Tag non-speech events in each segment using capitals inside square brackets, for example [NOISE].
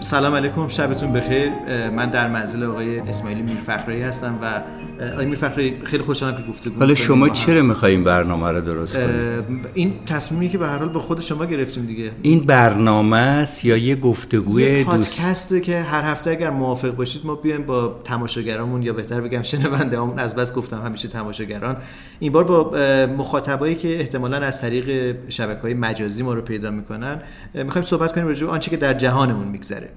سلام علیکم شبتون بخیر. من در منزل آقای اسماعیلی میرفخرایی هستم و آقای میرفخرایی خیلی خوشحالم که گفتگو حالا شما چرا می‌خوایم برنامه رو درست کنیم؟ این تصمیمی که به هر حال به خود شما گرفتیم دیگه. این برنامه است یا یه گفتگوی پادکسته که هر هفته اگر موافق باشید ما بیایم با تماشاگرامون یا بهتر بگم شنوندهامون از بس گفتم همیشه تماشاگران این بار با مخاطبایی که احتمالا از طریق شبکه‌های مجازی ما رو پیدا می‌کنن می‌خوایم صحبت کنیم راجع آنچه که در جهانمون میگذره.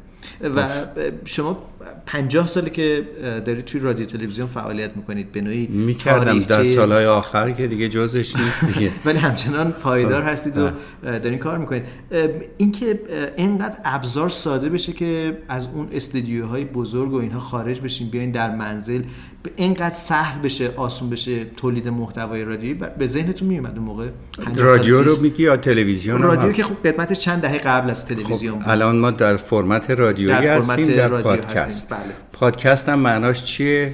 و شما پنجاه ساله که دارید توی رادیو تلویزیون فعالیت می‌کنید به نوعی می‌کردم در سالهای آخر که دیگه جزش نیست دیگه. [LAUGHS] ولی همچنان پایدار هستید و دارین کار می‌کنید. اینکه اینقدر ابزار ساده بشه که از اون استدیوهای بزرگ و اینها خارج بشین بیاین در منزل اینقدر سهل بشه آسون بشه تولید محتوای رادیویی؟ به ذهنتون میومد اون موقع؟ رادیو رو میگی یا تلویزیون رادیو که خب قدمتش چند دهه قبل از تلویزیون خب الان ما در فرمت رادیویی هستیم در پادکست. بله. پادکست هم معناش چیه؟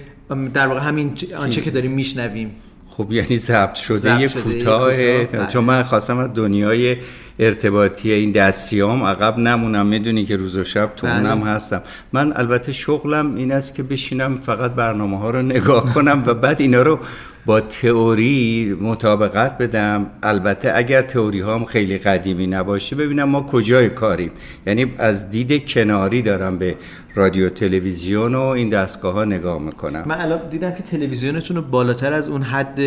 در واقع همین آنچه که داریم میشنویم. خب یعنی ضبط شده یه کوتاه چون من خواستم از دنیای ارتباطی این دستیام عقب نمونم می‌دونی که روز و شب تو اونم بله. هستم. من البته شغلم این است که بشینم فقط برنامه ها رو نگاه کنم و بعد اینا رو با تئوری مطابقت بدم. البته اگر تئوری هم خیلی قدیمی نباشه ببینم ما کجای کاریم. یعنی از دید کناری دارم به رادیو تلویزیون و این دستگاه ها نگاه می‌کنم. من الان دیدم که تلویزیونتون رو بالاتر از اون حد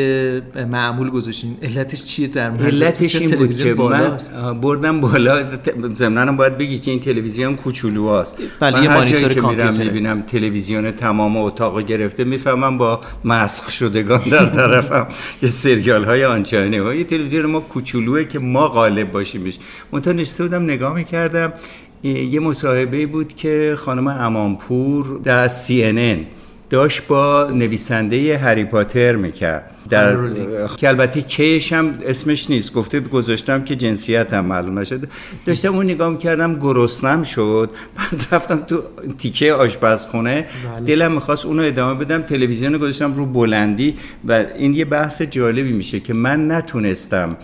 معمول گذاشتین. علتش چیه در علتش این بود که من بردم بالا. ضمناً باید بگی که این تلویزیون کوچولوست بله من هر جایی که میرم می‌بینم تلویزیون تمام اتاق گرفته می‌فهمم با مسخ شدگان در طرفم. یه سریال های آنچنانی و یه تلویزیون ما کوچولوه که ما غالب باشیمش. منتها نشسته بودم نگاه می‌کردم. یه مصاحبه بود که خانم امانپور در CNN داشت با نویسنده هری پاتر می‌کرد. در که البته کیش هم اسمش نیست. گفته گذاشتم که جنسیت هم معلوم نشد داشتم اون نگاه کردم گرسنم شد. بعد رفتم تو تیکه آشپزخونه. بله. دلم می‌خواست اونو ادامه بدم. تلویزیون گذاشتم رو بلندی. و این یه بحث جالبی میشه که من نتونستم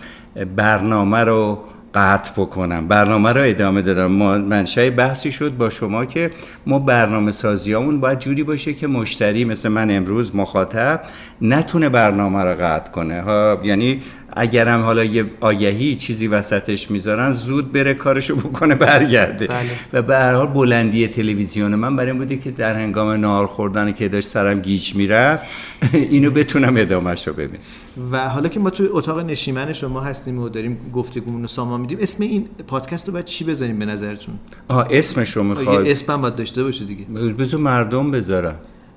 برنامه رو قطع بکنم. برنامه رو ادامه دادم. منشأ بحثی شد با شما که ما برنامه سازیامون باید جوری باشه که مشتری مثل من امروز مخاطب نتونه برنامه رو قطع کنه. ها یعنی اگرم حالا یه آگهی چیزی وسطش می‌ذارن زود بره کارشو بکنه برگرده. بله. و به هر حال بلندی تلویزیون من برای این بوده که در هنگام نار خوردن که داشت سرم گیج می‌رفت اینو بتونم ادامهش رو ببینم. و حالا که ما توی اتاق نشیمن شما هستیم و داریم گفتگومون رو سامان میدیم اسم این پادکست رو باید چی بذاریم به نظرتون؟ آه اسمش رو می‌خواد اسم هم باید داشته باشه دیگه. بذار مردم بذارن.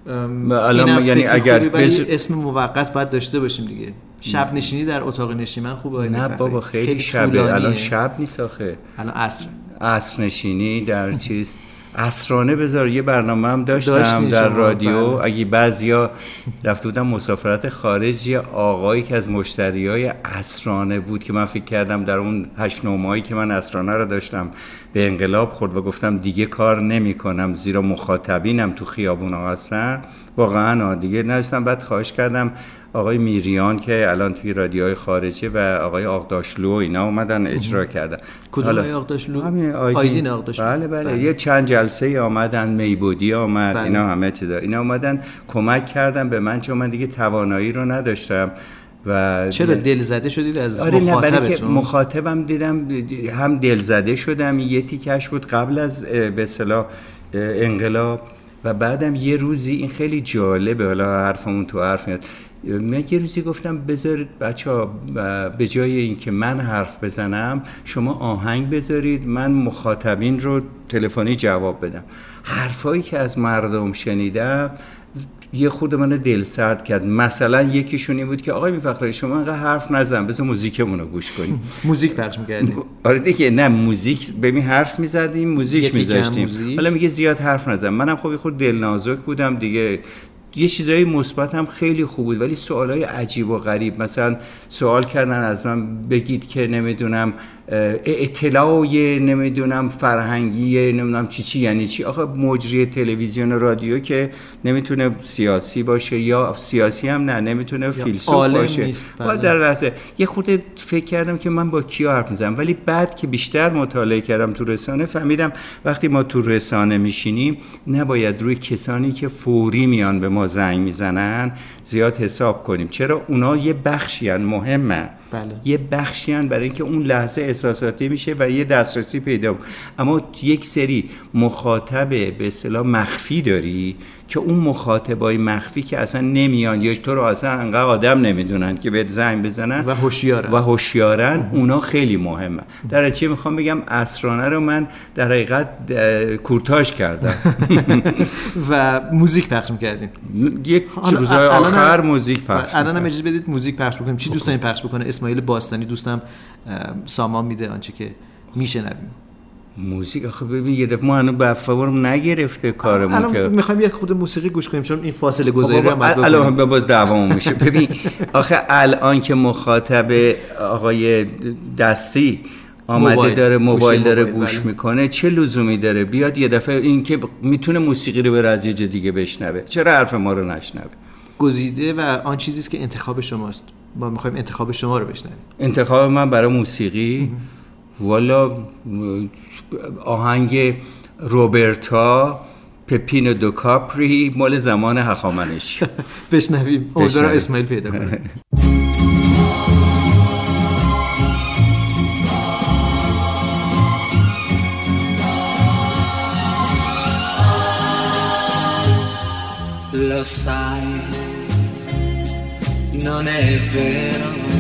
الان یعنی اگر اسم موقت باید داشته باشیم دیگه. شب نشینی در اتاق نشیمن خوبه نه بابا خیلی, خیلی شبه. الان شب نیست آخه. الان عصر. عصر نشینی در چیز. اسرانه بذار یه برنامه هم داشتم در رادیو. بله. اگه بعضیا رفته بودم مسافرت خارج یه آقایی که از مشتری های اسرانه بود که من فکر کردم در اون هشت ماهی که من اسرانه رو داشتم به انقلاب خورد و گفتم دیگه کار نمی کنم زیرا مخاطبینم تو خیابون هستن. واقعا دیگه نشستم بعد خواهش کردم آقای میریان که الان توی رادیوهای خارجی و آقای آقداشلو اینا اومدن اجرا کردن. کدوم آقای آقداشلو؟ همین آیدین آقداشلو. بله, بله. بله. یه چند جلسه آمدن میبودی آمد بله. اینا همه چیزا. اینا اومدن کمک کردن به من چون من دیگه توانایی رو نداشتم و چرا دل زده شدید از آره مخاطبتون؟ مخاطبم دیدم هم دل زده شدم. یه تیکش بود قبل از به اصطلاح انقلاب. و بعدم یه روزی این خیلی جالبه. حالا حرفمون تو حرف میاد. من یه روزی گفتم بذارید بچه ها به جای اینکه من حرف بزنم شما آهنگ بذارید من مخاطبین رو تلفنی جواب بدم. حرفایی که از مردم شنیدم یه خود من دل سرد کرد. مثلا یکیشون این بود که آقای میفخری شما انقدر حرف نزن بذار موزیکمون رو گوش کنیم. [LAUGHS] موزیک پخش می‌کردیم. [LAUGHS] آره دیگه نه موزیک ببین حرف می‌زدیم موزیک میذاشتیم. حالا میگه زیاد حرف نزن. منم خب خود دل نازک بودم دیگه. یه چیزای مثبت هم خیلی خوب بود ولی سوالای عجیب و غریب. مثلا سوال کردن از من بگید که نمی‌دونم اطلاع نمی‌دونم فرهنگی نمی‌دونم چی چی یعنی چی؟ آخه مجری تلویزیون رادیو که نمی‌تونه سیاسی باشه یا سیاسی هم نه نمی‌تونه فیلسوف باشه. بله. در لحظه. یه خود فکر کردم که من با کی حرف می‌زنم ولی بعد که بیشتر مطالعه کردم تو رسانه فهمیدم وقتی ما تو رسانه میشینیم نباید روی کسانی که فوری میان به ما زنگ می‌زنن زیاد حساب کنیم. چرا؟ اونا یه بخشی مهمه. بله. یه بخشی برای اینکه اون لحظه احساساتی میشه و یه دسترسی پیدا اما یک سری مخاطب به اصطلاح مخفی داری که اون مخاطبای مخفی که اصلا نمیان یا تو رو اصلا انقدر آدم نمی‌دونن که بهت زنگ بزنن و هوشیارن. و هوشیارن اونا خیلی مهمه در چی می‌خوام بگم؟ اسرانه رو من در حقیقت کورتاژ کردم. [LAUGHS] و موزیک پخش می‌کردیم یک روزهای آخر موزیک پخش الان هم اجازه بدید موزیک پخش بکنیم. چی دوست دارین پخش بکنه؟ اسماعیل باستانی دوستم سامان میده آنچه که میشنویم. موزیک آخه ببین یه دفعه ما هنوز بفورم نگرفته کارمون که. می‌خوایم یک خود موسیقی گوش کنیم چون این فاصله گذاری هم الان باز دوام میشه. ببین آخه الان که مخاطب آقای دستی آمده موبایل. داره موبایل داره گوش بله. می‌کنه چه لزومی داره؟ بیاد یه دفعه این که می‌تونه موسیقی رو به از یه دیگه بشنوه. چرا حرف ما رو نشنوه؟ گزیده و آن چیزی است که انتخاب شماست. ما می‌خوایم انتخاب شما رو بشنویم. انتخاب من برای موسیقی؟ والا آهنگ روبرتا پپینو دو کاپری مال زمان هخامنش. [LAUGHS] بشنویم. امیدوارم اسماعیل پیدا کنه. Lo sai, non è vero.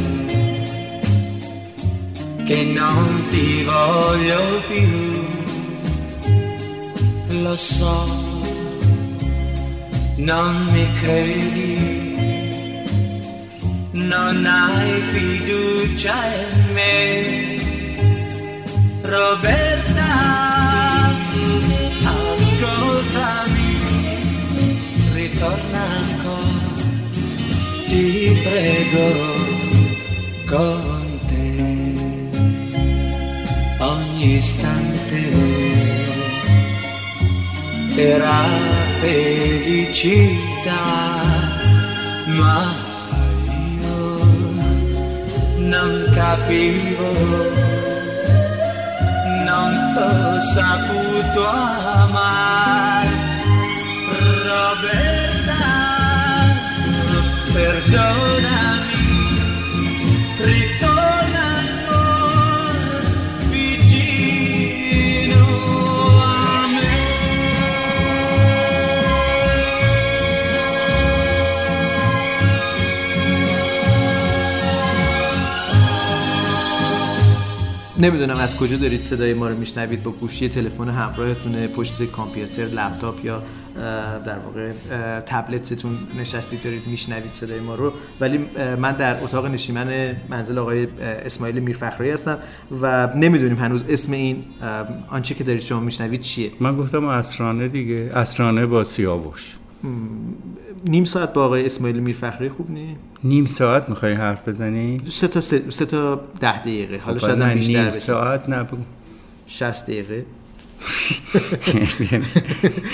Che non ti voglio più, lo so, non mi credi, non hai fiducia in me, Roberta, ascoltami, ritorna ancora, ti prego. Con ogni istante era felicità, ma io non capivo, non t'ho saputo amare, Roberta, perdonami. نمی‌دونم از کجا دارید صدای ما رو میشنوید با گوشی تلفن همراهتون پشت کامپیوتر لپتاپ یا در واقع تبلتتون نشستید دارید میشنوید صدای ما رو. ولی من در اتاق نشیمن منزل آقای اسماعیل میرفخری هستم و نمی‌دونیم هنوز اسم این آنچه که دارید شما میشنوید چیه. من گفتم اسرانه دیگه اسرانه با سیاوش. نیم ساعت با آقای اسماعیل میرفخری خوب نی؟ نیم ساعت می‌خوای حرف بزنی؟ سه تا سه, تا ده دقیقه. حالا خب، شاید بیشتر نیم ساعت نبود. 60 دقیقه. [LAUGHS]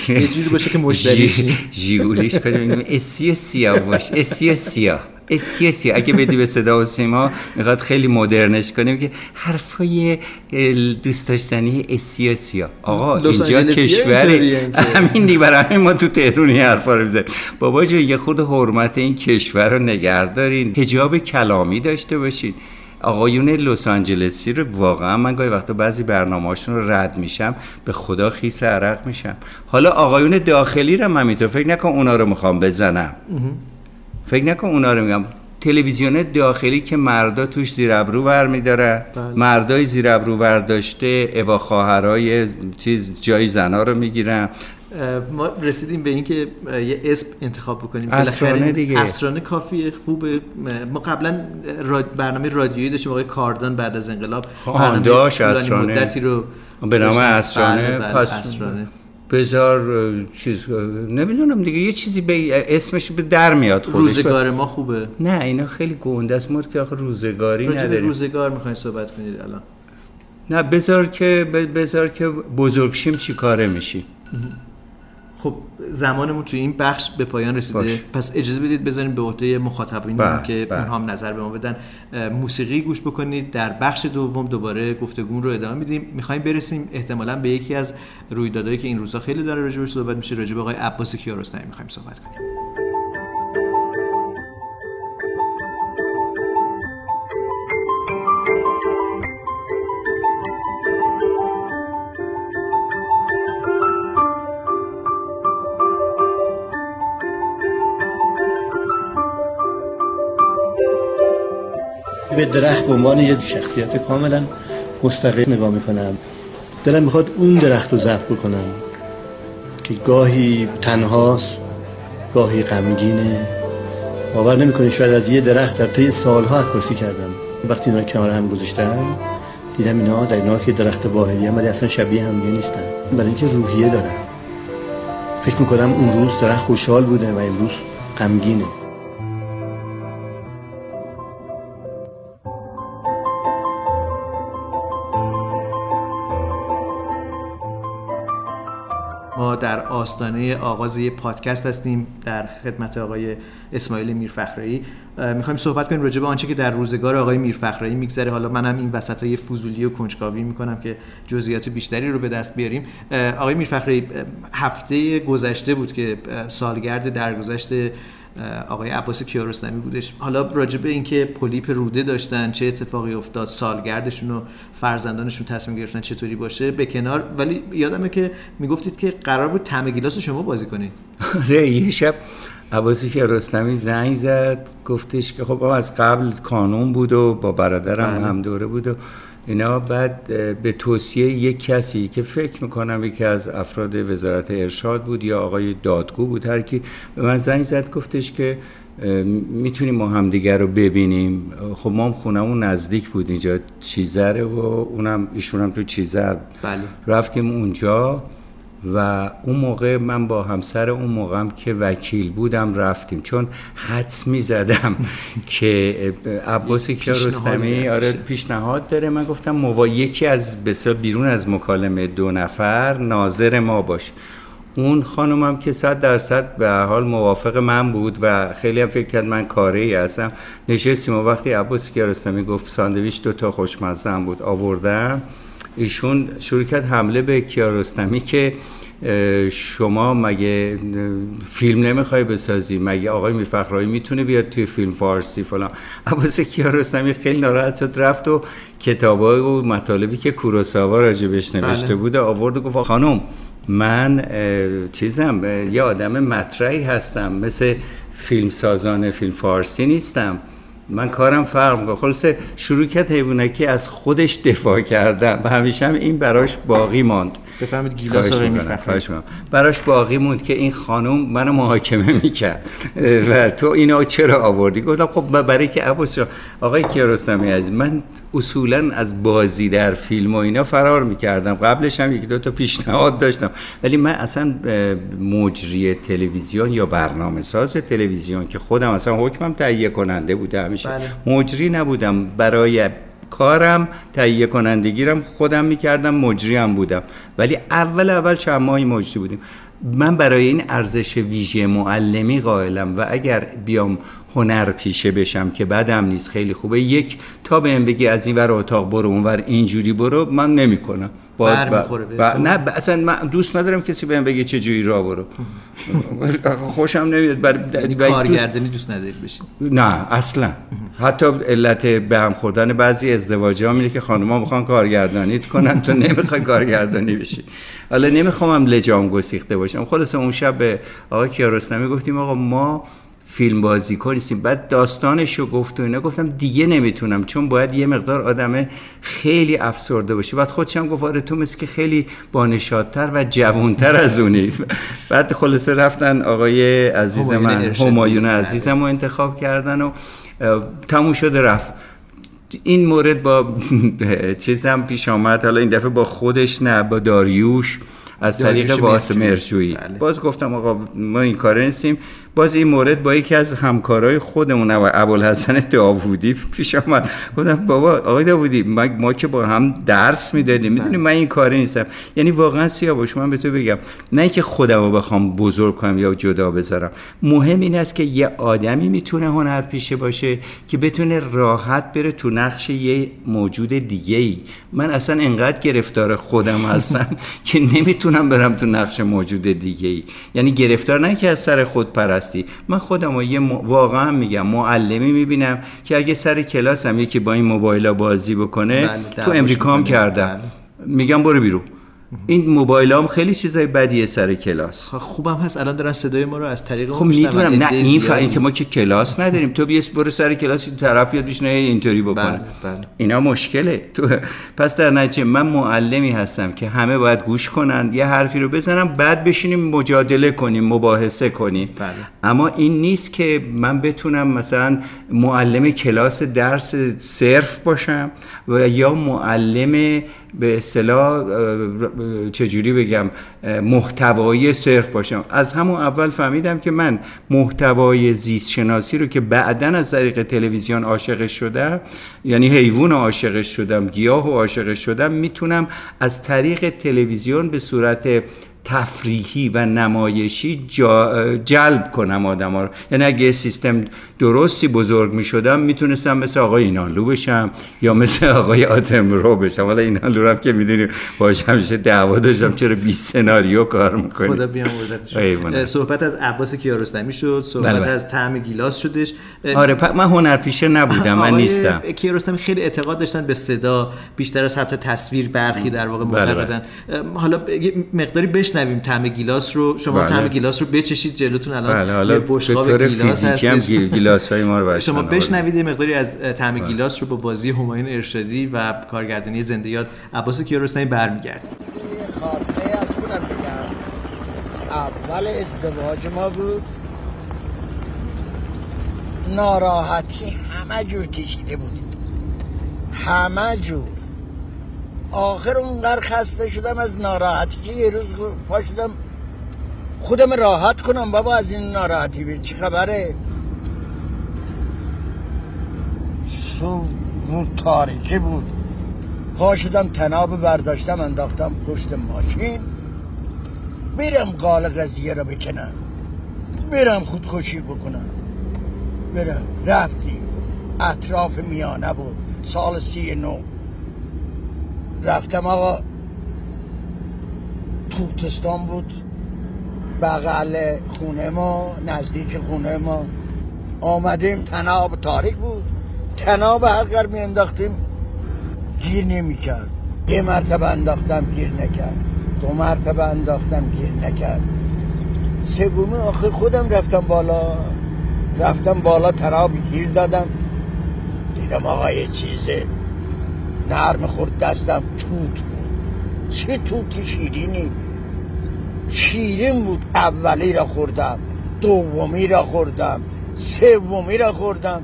یه چیزی باشه که مشتری جیگولیش کنیم. اسی سیاه باش اسی سیاه. اسی سی اگه بدی به صدا و سیما می‌خواد خیلی مدرنش کنیم که حرفای دوست داشتنی اسی سیا آقا اینجا کشور همین دیگه برای ما تو تهرونی حرفا رو بزنیم بابا جو یه خود حرمت این کشور رو نگردارین حجاب کلامی داشته باشین. آقایون لس آنجلسی رو واقعا من گاهی وقتا بعضی برنامه‌هاشون رو رد میشم به خدا خیس عرق میشم. حالا آقایون داخلی رو من می‌تونم فکر نکن اونا رو می‌خوام بزنم. فکر نکن اونا رو میگم. تلویزیون داخلی که مردا توش زیر ابرو ور میدارن. بله. مردای زیر ابرو داشته اوا خواهرای چیز جای زنا رو می‌گیرن. ما رسیدیم به اینکه یه اسم انتخاب بکنیم. اسرانه دیگه. اسرانه کافی خوبه. ما قبلا برنامه رادیویی داشتیم آقای کاردان بعد از انقلاب داشت اسرانه. مدتی رو به نام اسرانه. بله، بله، پس اسرانه. بذار چیز نمی‌دونم دیگه یه چیزی به اسمش به در میاد خودش. روزگار ما خوبه. نه اینا خیلی گنده است. ما که آخه روزگاری نداریم. روزگار می‌خواین صحبت کنید الان. نه بذار که ب- بذار که بزرگشیم چی کاره میشی خب زمانمون توی این بخش به پایان رسیده. باش. پس اجازه بدید بذاریم به عهده مخاطبین بله، که بله. اونها هم نظر به ما بدن. موسیقی گوش بکنید. در بخش دوم دوباره گفتگو رو ادامه میدیم. می‌خوایم برسیم احتمالا به یکی از رویدادهایی که این روزها خیلی داره راجبش صحبت میشه. راجب آقای عباس کیارستمی می‌خوایم صحبت کنیم. به درخت به عنوان یه شخصیت کاملا مستقل نگاه می‌کنم. دلم می‌خواد اون درخت رو ضبط بکنم که گاهی تنهاست گاهی غمگینه. باور نمی‌کنی شاید از یه درخت در طی سالها عکاسی کردم. وقتی اینا کنار هم گذاشتم دیدم اینا در اینا که درخت واحدی هم ولی اصلا شبیه هم نیستن. برای اینکه روحیه دارن فکر می‌کنم اون روز درخت خوشحال بوده و امروز غمگینه. آستانه آغاز یه پادکست هستیم در خدمت آقای اسماعیل میرفخرایی. می‌خوایم صحبت کنیم راجع به آنچه که در روزگار آقای میرفخرایی میگذره. حالا منم این وسط های فضولی و کنجکاوی می‌کنم که جزئیات بیشتری رو به دست بیاریم. آقای میرفخرایی هفته گذشته بود که سالگرد درگذشت آقای عباس کیارستمی بودش. حالا راجع به اینکه پولیپ روده داشتن چه اتفاقی افتاد سالگردشون و فرزندانشون تصمیم گرفتن چطوری باشه به کنار. ولی یادمه که می‌گفتید که قرار بود تم گیلاس رو شما بازی کنید [LAUGHS] آره یه شب عباسی که رستمی زنگ زد گفتش که خب از قبل کانون بود و با برادرم بله. هم دوره بود و اینا بعد به توصیه یک کسی که فکر می‌کنم یکی از افراد وزارت ارشاد بود یا آقای دادگو بود هر کی به من زنگ زد گفتش که می‌تونیم ما همدیگر رو ببینیم. خب ما هم خونمون نزدیک بود اینجا چیزره و اونم ایشون هم تو چیزر. بله. رفتیم اونجا. و اون موقع من با همسر اون موقعم که وکیل بودم رفتیم. چون حدس می زدم [LAUGHS] که عباس کیارستمی آره. پیشنهاد داره. من گفتم موا یکی از بسیار بیرون از مکالمه دو نفر ناظر ما باش. اون خانومم که صد درصد به حال موافق من بود و خیلی هم فکر کرد من کاره ای هستم. نشستیم و وقتی عباس کیارستمی گفت ساندویچ دو تا خوشمزه هم بود آوردم. ایشون شروع کرد حمله به کیارستمی که شما مگه فیلم نمی‌خوای بسازی؟ مگه آقای میرفخرایی می‌تونه بیاد توی فیلم فارسی فلان؟ عباس کیارستمی خیلی ناراحت شد رفت و کتابای و مطالبی که کوروساوا راجبش نوشته بله. بود و آورد و گفت خانم من چیزم یه آدم مطرحی هستم مثل فیلم سازان فیلم فارسی نیستم. من کارم فرق می‌کنه. خلاصه شروع کرد حیوانکی از خودش دفاع کردن و همیشه هم این براش باقی ماند. بفهمید گیلاس خواهش می‌کنم. براش باقی موند که این خانم منو محاکمه می‌کرد. و تو اینو چرا آوردی؟ گفتم خب برای که عباس جان آقای کیارستمی عزیز من اصولا از بازی در فیلم و اینا فرار می‌کردم. قبلش هم یک دو تا پیشنهاد داشتم. ولی من اصلا مجری تلویزیون یا برنامه ساز تلویزیون که خودم اصلا حکمم تهیه کننده بوده همیشه. بله. مجری نبودم. برای کارم تهیه کنندگیرم خودم می‌کردم مجری هم بودم. ولی اول اول چند ماهی مجری بودیم. من برای این ارزش ویژه معلمی قائلم و اگر بیام هنر پیشه بشم که بدم نیست خیلی خوبه. یک تا بهم بگی از این ور اتاق برو اون ور اینجوری برو من نمی‌کنم. بهتون. نه اصلا من دوست ندارم کسی بهم بگه چه جوری راه برو. [LAUGHS] خوشم نمیاد بر... یعنی دوست- کارگردانی دوست ندارید بشین نه اصلا. حتی علت به هم خوردن بعضی ازدواج ها میره که خانوما می‌خوان کارگردانیت کنن تو نمی‌خوای کارگردانی بشی. حالا نمی‌خوام لجام گسیخته باشم. خلاصه اون شب به آقای کیارستمی گفتیم آقا ما فیلم بازی نیستیم بعد داستانش رو گفت و اینا گفتم دیگه نمی‌تونم چون باید یه مقدار آدم خیلی افسرده باشی بعد خودشم گفت آره تو مثل که خیلی بانشادتر و جوانتر از اونی بعد خلاصه رفتن آقای عزیز من. همایون بله. عزیزم رو انتخاب کردن و تموم شده رفت این مورد با [LAUGHS] چیزم پیش آمد حالا این دفعه با خودش نه با داریوش از طریق واسه. مرجویی بله. باز گفتم آقا ما این کار نیستیم باز این مورد با یکی از همکارای خودمون ابو- ابوالحسن داوودی پیش آمد. گفتم بابا آقای داوودی ما, ما که با هم درس می‌دادیم می‌دونی من این کاری نیستم. یعنی واقعا سیاوش من به تو بگم نه اینکه خودم رو بخوام بزرگ کنم یا جدا بذارم. مهم این است که یه آدمی می‌تونه هنرپیشه باشه که بتونه راحت بره تو نقش یه موجود دیگه ای من اصلا انقدر گرفتار خودم هستم [LAUGHS] که نمی‌تونم برم تو نقش موجود دیگه ای یعنی گرفتار نه که از سر خود پرستی من خودم رو یه م... واقعا میگم معلمی می‌بینم که اگه سر کلاسم یکی با این موبایل بازی بکنه بله، تو امریکا هم. کردم بله. میگم برو بیرون این موبایل هم خیلی چیزای بدیه سر کلاس خب خوبم هست الان دارن صدای ما رو از طریق خب. می‌دونم نه این زیادی. فعلی که ما که کلاس نداریم تو بیس برو سر کلاس این طرف یاد بشینه اینطوری بکنه بله، بله. اینا مشکله تو پس در نتیجه من معلمی هستم که همه باید گوش کنن یه حرفی رو بزنم بعد بشینیم مجادله کنیم مباحثه کنیم بله. اما این نیست که من بتونم مثلا معلم کلاس درس صرف باشم و یا معلم به اصطلاح چجوری بگم محتوایی صرف باشم. از همون اول فهمیدم که من محتوای زیست شناسی رو که بعدا از طریق تلویزیون عاشقش شدم یعنی حیوان عاشقش شدم گیاه و عاشقش شدم می‌تونم از طریق تلویزیون به صورت تفریحی و نمایشی جلب کنم آدم ها رو. یعنی اگه یه سیستم درستی بزرگ می شدم می‌تونستم مثل آقای اینانلو بشم یا مثل آقای آتمرو بشم. حالا اینانلو رو هم که می‌دونیم باش همیشه دعوا داشتم چرا 20 سناریو کار می‌کنی؟ خدا. اه، صحبت از عباس کیارستمی شد صحبت بله، بله. از طعم گیلاس شدش. آره پ- من هنرپیشه نبودم من نیستم. کیارستمی خیلی اعتقاد داشتن به صدا بیشتر از حتی تصویر برخی در واقع بله، معتقدن. حالا مقداری بشنویم طعم گیلاس رو شما بله. طعم گیلاس رو بچشید جلوتون. الان بله یه حالا به بشقاب طور گیلاس فیزیکی هم هستش. گیل- گیلاس های ما رو [LAUGHS] شما آوردن. بشنوید یه مقداری از طعم گیلاس رو با بازی همایون ارشادی و کارگردانی زنده یاد عباس کیارستمی برمیگردیم. یه خاطره از خودم اول ازدواج ما بود. ناراحتی همه جور کشیده بودیم همه جور. آخر اونقدر خسته شدم از ناراحتی که یه روز پا شدم. خودم راحت کنم بابا از این ناراحتی به چه خبره؟ سو تاریکی بود. پا شدم تناب برداشتم انداختم پشت ماشین. میرم قال قضیه رو بکنم. میرم خودکشی بکنم. برم رفتیم اطراف میانه بود. سال سی نو رفتم آقا. توتستان بود. بغل خونه ما نزدیک خونه ما. آمدیم تناب تاریک بود. تناب هر قر می انداختیم گیر نمی کرد. یه مرتبه انداختم گیر نکرد. دو مرتبه انداختم گیر نکرد. سومی آخر خودم رفتم بالا. رفتم بالا تناب گیر دادم. دیدم آقا یه چیزه. نرم خورد دستم توت بود. چه توتی شیرینی. شیرین بود اولی را خوردم دومی را خوردم سومی را خوردم.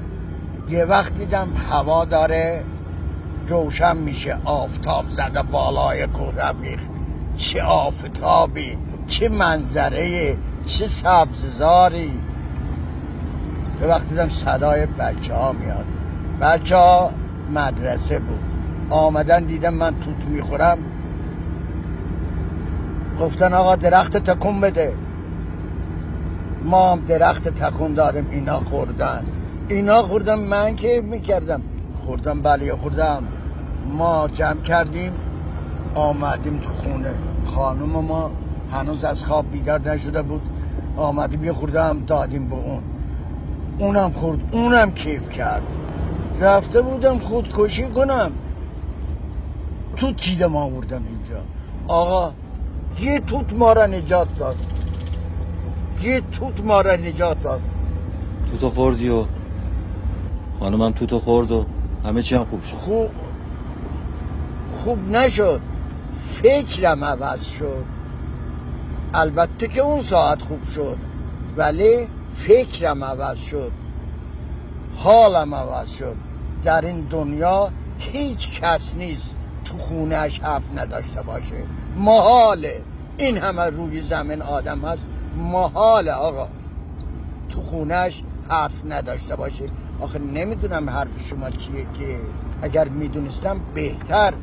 یه وقت دیدم هوا داره روشن میشه آفتاب زده بالای کوه رفیق چه آفتابی چه منظره چه سبززاری. به وقت دیدم صدای بچه ها میاد. بچه ها مدرسه بود. آمدن دیدم من توت می‌خورم. گفتن آقا درخت تکون بده. ما هم درخت تکون داریم اینا خوردن. اینا خوردم من که می‌کردم. خوردم بله خوردم. ما جمع کردیم آمدیم تو خونه. خانم ما هنوز از خواب بیدار نشده بود. آمدیم یه خوردم دادیم به اون. اونم خورد اونم کیف کرد. رفته بودم خودکشی کنم. توت چیدم آوردم اینجا آقا یه توت ما را نجات داد یه توت ما را نجات داد توتو خوردی و خانمم توتو خورد و همه چی هم خوب شد خوب خوب نشد فکرم عوض شد البته که اون ساعت خوب شد ولی فکرم عوض شد حالم عوض شد در این دنیا هیچ کس نیست تو خونهش حرف نداشته باشه. محاله. این همه روی زمین آدم هست. محال آقا. تو خونش حرف نداشته باشه. آخه نمی‌دونم حرف شما چیه که اگر می‌دونستم بهتر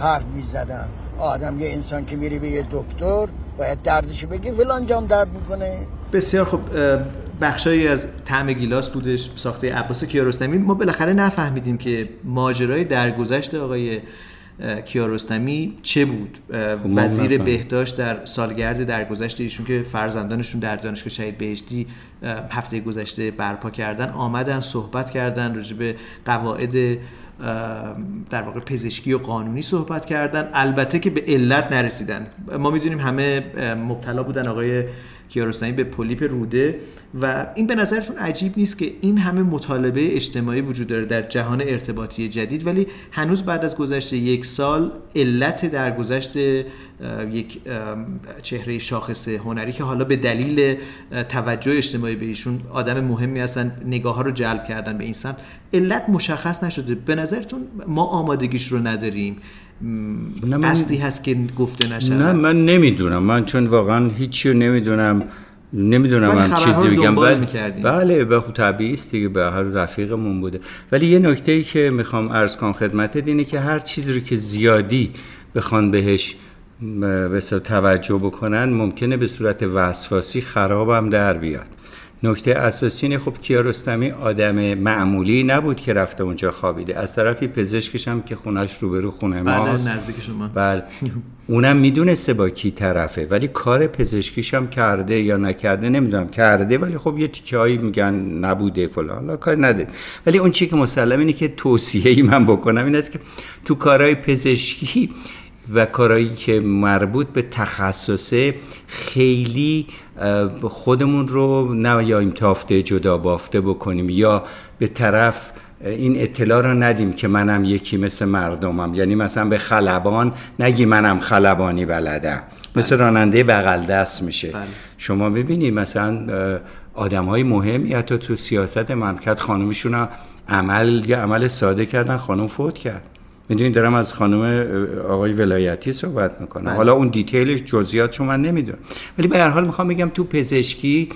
حرف می‌زدم. آدم یه انسان که میری به یه دکتر باید دردش بگی فلان جام درد می‌کنه. بسیار خب بخشایی از طعم گیلاس بودش ساخته عباس کیارستمی. ما بالاخره نفهمیدیم که ماجرای درگذشت آقای کیارستمی چه بود. خب وزیر. بهداشت در سالگرد درگذشت ایشون که فرزندانشون در دانشگاه شهید بهشتی هفته گذشته برپا کردن آمدن صحبت کردن راجع به قواعد در واقع پزشکی و قانونی صحبت کردن. البته که به علت نرسیدن. ما می‌دونیم همه مبتلا بودن آقای کیارستمی به پولیپ روده و این به نظرتون عجیب نیست که این همه مطالبه اجتماعی وجود داره در جهان ارتباطی جدید ولی هنوز بعد از گذشت یک سال علت در گذشت یک چهره شاخص هنری که حالا به دلیل توجه اجتماعی به ایشون آدم مهمی هستن نگاه ها رو جلب کردن به این سمت علت مشخص نشده. به نظرتون ما آمادگیش رو نداریم. نه، من- قصدی هست که گفته نشود؟ نه من نمی‌دونم. من چون واقعا هیچی رو نمی‌دونم نمی‌دونم من چیزی بگم. می‌کردین. بله به طبیعی است دیگه به هر رفیقمون بوده. ولی یه نکته ای که می‌خوام عرض کنم خدمتت اینه که هر چیزی رو که زیادی بخوان بهش به توجه بکنن ممکنه به صورت وسواسی خرابم در بیاد. نکته اساسی اینه خب کیارستمی آدم معمولی نبود که رفته اونجا خوابیده. از طرفی پزشکش هم که خونش روبرو خونه ماست. بله نزدیک شما بله. اونم می‌دونسته با کی طرفه ولی کار پزشکیش هم کرده یا نکرده نمی‌دونم. کرده ولی خب یه تیکه هایی میگن نبوده فلان. حالا کار نداره ولی اون چی که مسلم اینه که توصیه ای من بکنم این است که تو کارهای پزشکی و کارهایی که مربوط به تخصصه خیلی خودمون رو نه یا تافته جدا بافته بکنیم. یا به طرف این اطلاع رو ندیم که منم یکی مثل مردمم. یعنی مثلا به خلبان نگی منم خلبانی بلدم. مثل راننده بغل دست میشه. بله. شما ببینید مثلا آدم های مهمی حتی تو سیاست مملکت خانومشون رو عمل یا عمل ساده کردن خانم فوت کرد. می‌دونید دارم از خانم آقای ولایتی صحبت می‌کنم. بله. حالا اون دیتیلش جزئیات رو من نمی‌دونم. ولی به هر حال می‌خوام بگم تو پزشکی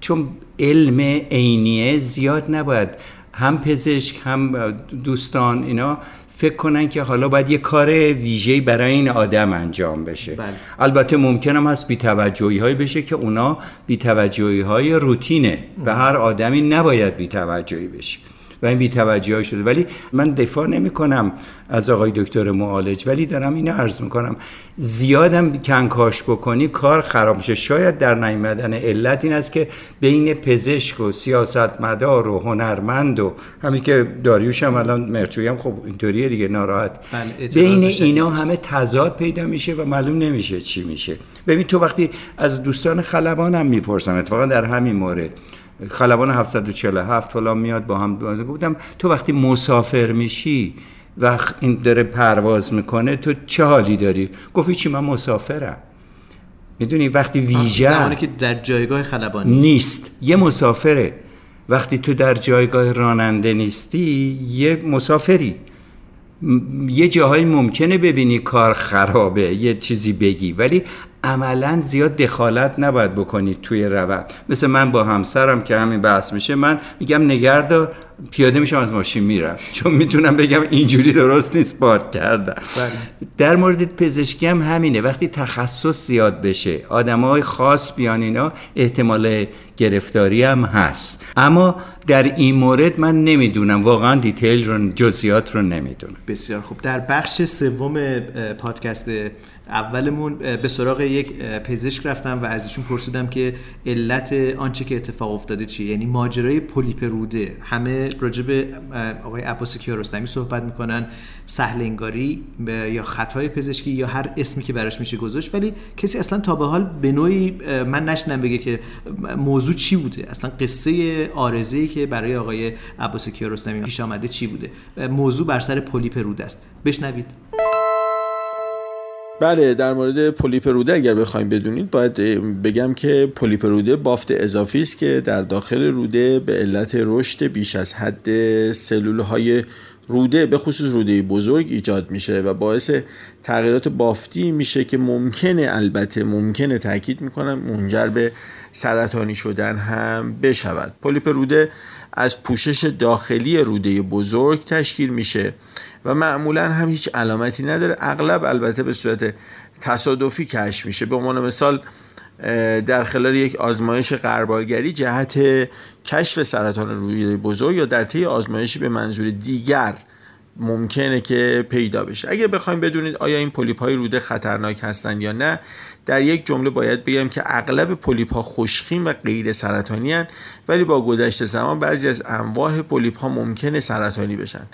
چون علم عینیه زیاد نباید. هم پزشک هم دوستان اینا فکر کنن که حالا باید یه کار ویژه‌ای برای این آدم انجام بشه. بله. البته ممکنم هست بی‌توجهی هایی بشه که اونا بی‌توجهی های روتینه و هر آدمی نباید بی‌توجهی بشه. و این بی‌توجهی شده. ولی من دفاع نمی کنم از آقای دکتر معالج ولی دارم اینو عرض می‌کنم. زیادم کنکاش بکنی کار خراب میشه. شاید در نیامدن علت این است که بین پزشک و سیاستمدار و هنرمند و همین که داریوش هم الان مرچوی هم خب اینطوریه دیگه ناراحت. بله، بین اینا. همه تضاد پیدا میشه و معلوم نمیشه چی میشه. ببین تو وقتی از دوستان خلبان هم می‌پرسم اتفاقا در همین مورد. خلبان 747 فلان میاد با هم گفتم تو وقتی مسافر میشی و این داره پرواز می‌کنه تو چه حالی داری؟ گفت چی من مسافرم. می‌دونی وقتی ویژه زمانی که در جایگاه خلبانی نیست. یه مسافره. وقتی تو در جایگاه راننده نیستی یه مسافری. م- یه جاهایی ممکنه ببینی کار خرابه یه چیزی بگی. ولی عملا زیاد دخالت نباید بکنی توی روند. مثل من با همسرم که همین بحث میشه من میگم نگردار پیاده میشم از ماشین میرم. [LAUGHS] چون می‌تونم بگم اینجوری درست نیست پارک کردم. در مورد پزشکی هم همینه. وقتی تخصص زیاد بشه آدم های خاص بیان اینا احتمال گرفتاری هم هست. اما در این مورد من نمی‌دونم. واقعا دیتیل رو جزئیات رو نمی‌دونم. بسیار خوب. در بخش سوم پادکست اولمون به سراغ یک پزشک رفتم و از ایشون پرسیدم که علت آنچه که اتفاق افتاده چیه. یعنی ماجرای پولیپ روده همه راجع به آقای عباس کیارستمی صحبت می‌کنن سهل انگاری یا خطای پزشکی یا هر اسمی که براش میشه گذاشت. ولی کسی اصلا تا به حال به نوعی من نشنم بگه که موضوع چی بوده. اصلا قصه آرزه‌ای که برای آقای عباس کیارستمی پیش آمده چی بوده؟ موضوع بر سر پولیپ روده است. بشنوید. بله در مورد پولیپ روده اگر بخوایم بدونید باید بگم که پولیپ روده بافت اضافی است که در داخل روده به علت رشد بیش از حد سلول های روده به خصوص روده بزرگ ایجاد میشه و باعث تغییرات بافتی میشه که ممکنه البته ممکنه تاکید می‌کنم منجر به سرطانی شدن هم بشود. پولیپ روده از پوشش داخلی روده بزرگ تشکیل میشه. و معمولا هم هیچ علامتی نداره. اغلب البته به صورت تصادفی کشف میشه. به عنوان مثال در خلال یک آزمایش قربالگری جهت کشف سرطان روده بزرگ یا در طی آزمایشی به منظور دیگر ممکنه که پیدا بشه. اگه بخوایم بدونید آیا این پولیپ های روده خطرناک هستند یا نه در یک جمله باید بگم که اغلب پولیپ ها خوشخیم و غیر سرطانی هن ولی با گذشت زمان بعضی از انواع پولیپ ها ممکنه سرطانی بشن.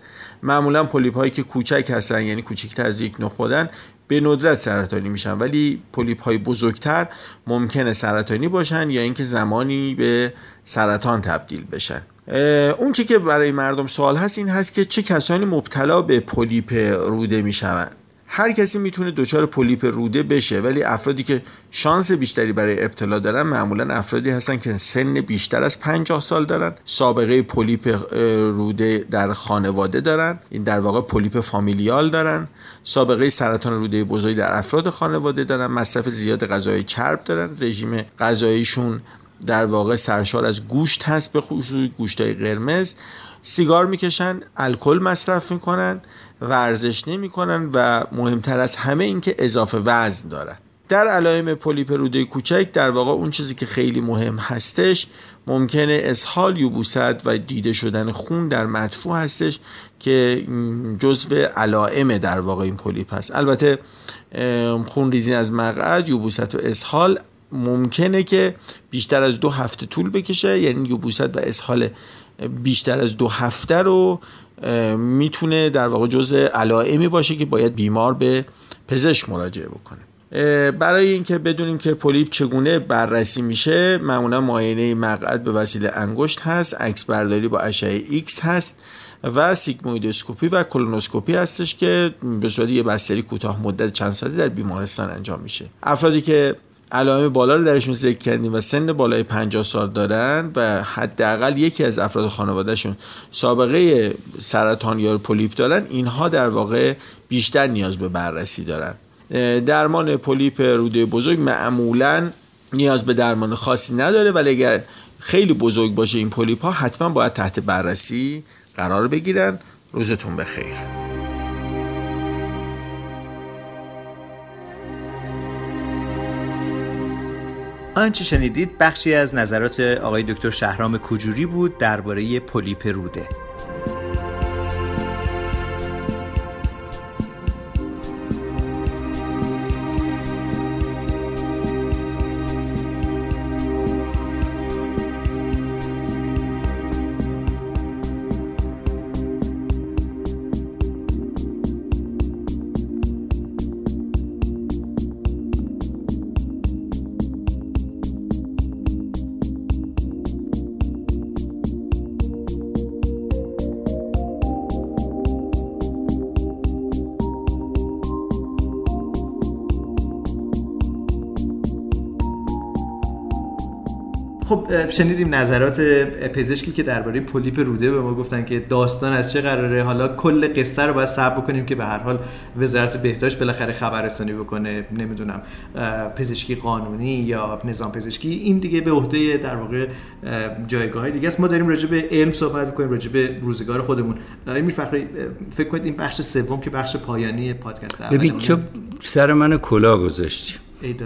معمولا پولیپ هایی که کوچک هستن یعنی کوچکتر از یک نخودن به ندرت سرطانی میشن. ولی پولیپ های بزرگتر ممکنه سرطانی باشن یا اینکه زمانی به سرطان تبدیل بشن. اون چی که برای مردم سوال هست این هست که چه کسانی مبتلا به پولیپ روده می‌شوند؟ هر کسی می‌تونه دچار پولیپ روده بشه ولی افرادی که شانس بیشتری برای ابتلا دارن معمولا افرادی هستن که سن بیشتر از 50 سال دارن سابقه پولیپ روده در خانواده دارن این در واقع پولیپ فامیلیال دارن سابقه سرطان روده بزرگی در افراد خانواده دارن مصرف زیاد غذای چرب دارن رژیم غذاییشون در واقع سرشار از گوشت هست به خصوص گوشت های قرمز. سیگار می‌کشن الکل مصرف می‌کنن ورزش نمی‌کنن و مهمتر از همه اینکه اضافه وزن دارن. در علائم پولیپ روده کوچک در واقع اون چیزی که خیلی مهم هستش ممکنه اسهال یوبوست و دیده شدن خون در مدفوع هستش که جزو علائم در واقع این پولیپ هست. البته خون ریزی از مقعد یبوست و اسهال ممکنه که بیشتر از دو هفته طول بکشه. یعنی یبوست و اسهال بیشتر از دو هفته رو می‌تونه در واقع جزء علائمی باشه که باید بیمار به پزشک مراجعه بکنه. برای اینکه بدونیم که پولیپ چگونه بررسی میشه معمولا معاینه مقعد به وسیله انگشت هست عکس برداری با اشعه ایکس هست و سیگمویدوسکوپی و کولونوسکوپی هستش که به صورت یه بستری کوتاه مدت چند ساعته در بیمارستان انجام میشه. افرادی که علائم بالا رو درشون ذکر کردیم و سن بالای 50 سال دارن و حداقل یکی از افراد خانوادهشون سابقه سرطان یا پولیپ دارن اینها در واقع بیشتر نیاز به بررسی دارن. درمان پولیپ روده بزرگ معمولا نیاز به درمان خاصی نداره ولی اگر خیلی بزرگ باشه این پولیپ ها حتما باید تحت بررسی قرار بگیرن. روزتون بخیر. آنچه شنیدید بخشی از نظرات آقای دکتر شهرام کجوری بود درباره پولیپ روده. شنیدیم نظرات پزشکی که درباره پولیپ روده به ما گفتن که داستان از چه قراره. حالا کل قصه رو باید صبر بکنیم که به هر حال وزارت بهداشت بالاخره خبررسانی بکنه. نمی‌دونم پزشکی قانونی یا نظام پزشکی. این دیگه به عهده در واقع جایگاه دیگه است. ما داریم راجع به علم صحبت می‌کنیم راجع به روزگار خودمون. این فقره فکر کنید این بخش سوم که بخش پایانی پادکست ببین چه سر من کلا گذاشتی.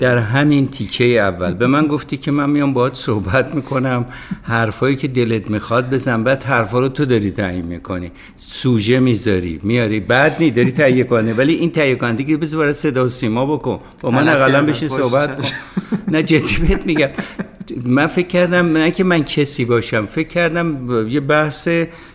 در همین تیکه اول. به من گفتی که من میام باهات صحبت می‌کنم. حرفایی که دلت می‌خواد بزن. بعد حرفا رو تو داری تعیین می‌کنی. سوژه می‌ذاری. میاری. بعد نی داری تهیه کنی ولی این تهیه کنندگی بذار برای صدا و سیما بکن. با من اقلا بشی صحبت نه جدی بهت میگم. من فکر کردم نه که من کسی باشم فکر کردم یه بحث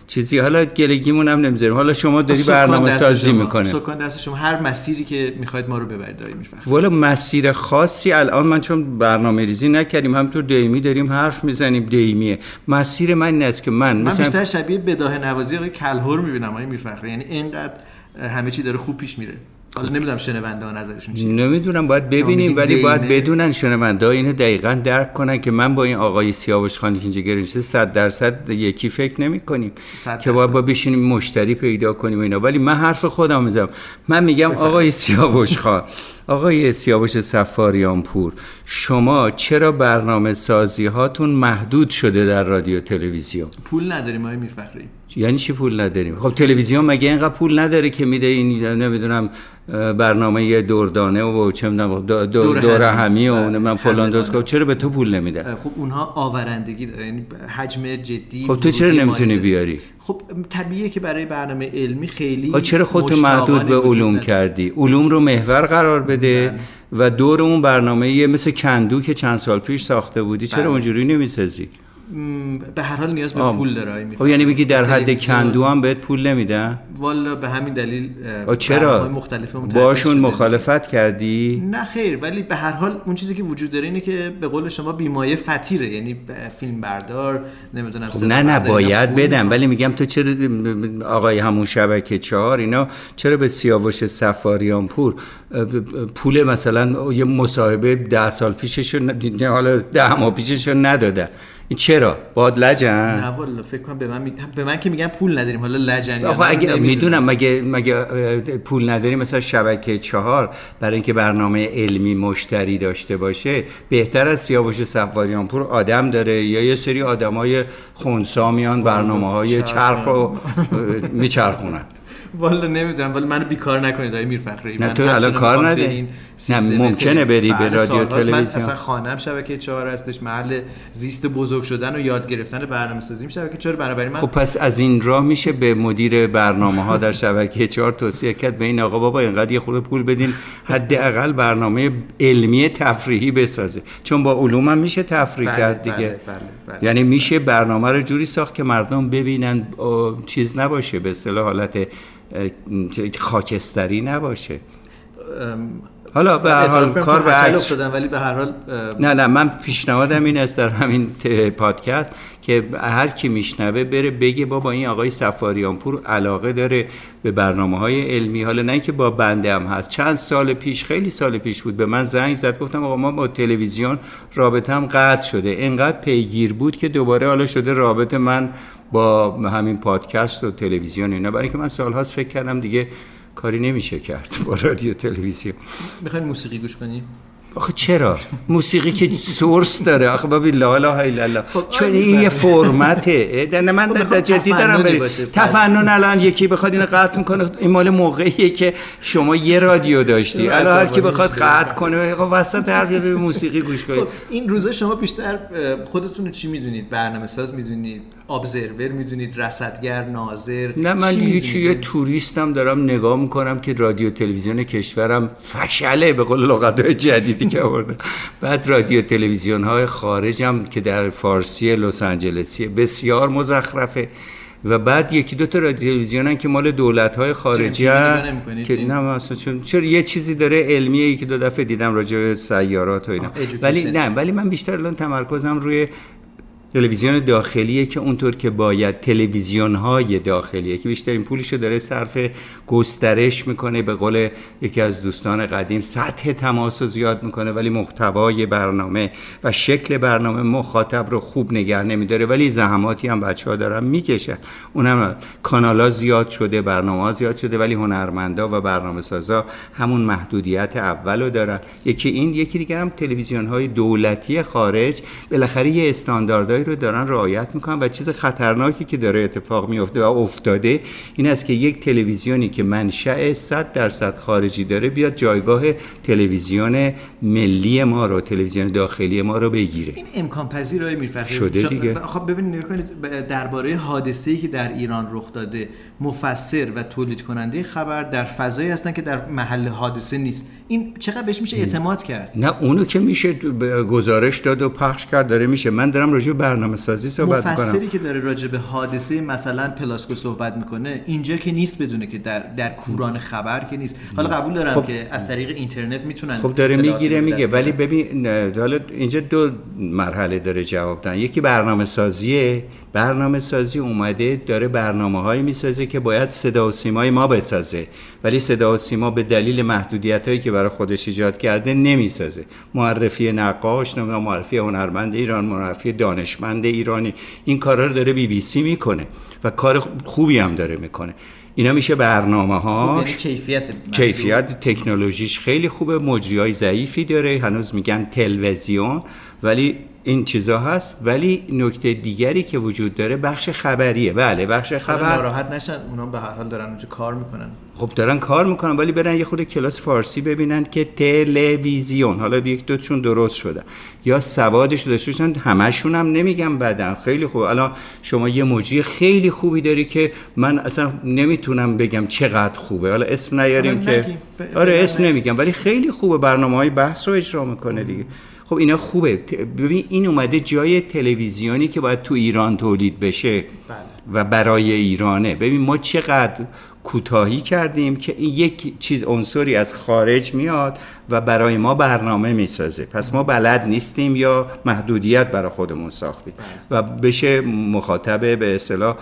چیزی حالا گلگیمون هم نمی‌ذاریم. حالا شما داری برنامه سازی می‌کنه سکان دست شما. هر مسیری که می‌خواید ما رو ببرید داریم والا مسیر خاصی الان من چون برنامه ریزی نکردیم همطور دیمی داریم حرف می‌زنیم دیمیه. مسیر من این است که من من مثلا بیشتر شبیه بداه نوازی آقای کلهور می‌بینم آقای میرفخری. یعنی اینقدر همه چی داره خوب پیش میره. حالا نمی‌دونم شنونده ها نظرشون چیه. نمی‌دونم باید ببینیم ولی باید بدونن شنونده ها اینو دقیقا درک کنن که من با این آقای سیاوش خانی که اینجا گرفته صد درصد یکی فکر نمی کنیم که باید. با بشینیم مشتری پیدا کنیم و اینا. ولی من حرف خودم میزم من میگم آقای سیاوش خان [LAUGHS] آقای سیاوش سفاریان پور شما چرا برنامه سازی هاتون محدود شده در رادیو تلویزیون پول نداریم آقای میرفخری یعنی چی پول نداریم خب تلویزیون مگه اینقدر پول نداره که میده این نمی‌دونم برنامه دوردانه و چه می‌دونم دو- دو- دور دور همی. و بله، نمی‌دونم فلان خنده‌دانه. دوست چرا به تو پول نمیده خب اونها آورندگی داره یعنی حجم جدی خب تو چرا نمی‌تونی. بیاری خب طبیعیه که برای برنامه علمی خیلی چرا خودتو محدود به علوم نداره. کردی علوم رو محور قرار بده و دور اون برنامه یه مثل کندو که چند سال پیش ساخته بودی چرا بله. اونجوری نمی‌سازی به هر حال نیاز به آه. پول داره خب. یعنی بگی در حد کندو هم بهت پول نمیدن؟ والا به همین دلیل چرا؟ تعطیل باشون. مخالفت کردی؟ نه خیر ولی به هر حال اون چیزی که وجود داره اینه که به قول شما بیمایه فتیره یعنی فیلم بردار نمی‌دونم خب نه نه باید بدم ولی میگم تو چرا آقای همون شبکه چهار اینا چرا به سیاوش سفاریان پور؟ پول مثلا یه مصاحبه ده سال پیشش حالا ده ماه پیشش رو ندادن. این چرا؟ باد لجن؟ نه والا فکر کنم به من می... به من که میگن پول نداریم. حالا لجن آقا اگه. می‌دونم مگه مگه پول نداری مثلا شبکه چهار برای اینکه برنامه علمی مشتری داشته باشه بهتر از سیاوش سفاریان پور آدم داره. یا یه سری آدمای خونسا میان برنامه های؟ چرخ رو میچرخونن. والا نمی‌دونم ولی منو بیکار نکنید آقای میرفخری نه، من تو الان کار. این نه، ممکنه بری به رادیو تلویزیون. اصلا خانم شبکه چهار هستش محل زیست بزرگ شدن و یاد گرفتن برنامه سازیم شبکه چهار بنابراین من خب پس از این راه میشه به مدیر برنامه ها در شبکه چهار توصیه کرد به این آقا بابا اینقدر یه خورده پول بدین حداقل برنامه علمی تفریحی بسازه چون با علوم هم میشه تفریح بله، کرد دیگه بله، بله، بله. یعنی میشه برنامه رو جوری ساخت که مردم ببینن چیز نباشه به اصطلاح حالت خاکستری نباشه. حالا به هر حال کار به عکس افتادم ولی به هر حال نه نه من پیشنهادم این است در همین پادکست که هر کی میشنوه بره بگه بابا این آقای سفاریان پور علاقه داره به برنامه های علمی. حالا نه که با بنده هم هست. چند سال پیش خیلی سال پیش بود به من زنگ زد. گفتم آقا ما با تلویزیون رابطه هم قطع شده. اینقدر پیگیر بود که دوباره حالا شده رابطه من با همین پادکست و تلویزیون اینا. برای اینکه من سالهاست فکر کردم دیگه کاری نمیشه کرد با رادیو تلویزیون. می‌خواین موسیقی گوش کنیم؟ آخه چرا؟ موسیقی که سورس داره. آخه ببین لا اله الا الله. خب، چون آره، این یه. فرمته. نه من خب، در می‌خوام جدی دارم بریم. تفنن الان یکی بخواد اینو قطع می‌کنه. این مال موقعیه که شما یه رادیو داشتی. الان هر کی بخواد؟ قطع کنه وسط حرف یه موسیقی گوش کنید. خب این روزا شما بیشتر خودتون رو چی می‌دونید؟ برنامه ساز می‌دونید؟ ابزرور می‌دونید رصدگر ناظر نه من چی هیچ یه؟ توریستم دارم نگاه می‌کنم که رادیو تلویزیون کشورم فشله به قول لغت جدیدی که آورده بعد رادیو تلویزیون های خارجم که در فارسی لس آنجلسی بسیار مزخرفه و بعد یکی دو تا رادیو تلویزیونن که مال دولت های خارجی که؟ نه مثلا چون چرا یه چیزی داره علمیه یکی دو دفعه دیدم راجع به سیارات و اینا. ولی نه ولی من بیشتر الان تمرکزم روی تلویزیون داخلیه که اونطور که باید تلویزیون های داخلیه که بیشترین پولشو داره صرف گسترش می‌کنه به قول یکی از دوستان قدیم سطح تماس رو زیاد می‌کنه ولی محتوای برنامه و شکل برنامه مخاطب رو خوب نگه نمیداره ولی زحماتی هم بچه ها دارن می‌کشن. اونم کانال ها زیاد شده برنامه ها زیاد شده ولی هنرمندا و برنامه سازا همون محدودیت اول رو دارن. یکی این یکی دیگر هم تلویزیون های دولتی خارج. بالاخره یه رو دارن رعایت می‌کنن و چیز خطرناکی که داره اتفاق میفته و افتاده این است که یک تلویزیونی که منشأ 100 درصد خارجی داره بیاد جایگاه تلویزیون ملی ما رو تلویزیون داخلی ما رو بگیره. این امکان پذیر های میرفخری شده دیگه. خب ببینید درباره حادثه‌ای که در ایران رخ داده مفسر و تولید کننده خبر در فضایی هستن که در محل حادثه نیست. این چقدر بهش میشه اعتماد کرد؟ نه اونو که میشه گزارش داد و پخش کرد داره میشه. من دارم راجع به برنامه سازی صحبت می‌کنم. مفسری که داره راجع به حادثه مثلا پلاسکو صحبت می‌کنه اینجا که نیست بدونه که در در کوران خبر که نیست. حالا قبول دارم خب. که از طریق اینترنت می‌تونن خب داره می‌گیره میگه. ولی. ببین حالا اینجا دو مرحله داره جواب دادن. یکی برنامه سازیه برنامه سازی اومده داره برنامه هایی می‌سازه که باید صدا و سیمای ما بسازه. ولی صدا و سیما به دلیل محدودیت هایی که برای خودش ایجاد کرده نمی‌سازه. معرفی نقاش نمی‌دونم معرفی هنرمند ایران معرفی دانشمند ایرانی این کارا رو داره بی بی سی می‌کنه و کار خوبی هم داره می‌کنه. اینا میشه برنامه خب، ها یعنی کیفیت کیفیت تکنولوژیش خیلی خوبه. مجری های ضعیفی داره. هنوز میگن تلویزیون. ولی این چیزا هست. ولی نکته دیگری که وجود داره بخش خبریه. بله بخش خبر خبر. ناراحت نشن. اونا به هر حال دارن اونجا کار می‌کنن. خب دارن کار می‌کنن ولی برن یه خود کلاس فارسی ببینن که تلویزیون. حالا یک دوتشون درست شده. یا سوادش داشته باشن. همشون هم نمیگم بدن. خیلی خوب. الان شما یه مجری خیلی خوبی داری که من اصلا نمی‌تونم بگم چقدر خوبه. حالا اسم نیاریم حالا که. آره اسم نمیگم. ولی خیلی خوبه. برنامه های بحث رو اجرا می‌کنه دیگه. خب اینا خوبه. ببین این اومده جای تلویزیونی که باید تو ایران تولید بشه و برای ایرانه. ببین ما چقدر کوتاهی کردیم که این یک چیز عنصری از خارج میاد و برای ما برنامه می‌سازه. پس ما بلد نیستیم یا محدودیت برای خودمون ساختیم. و بشه مخاطب به اصطلاح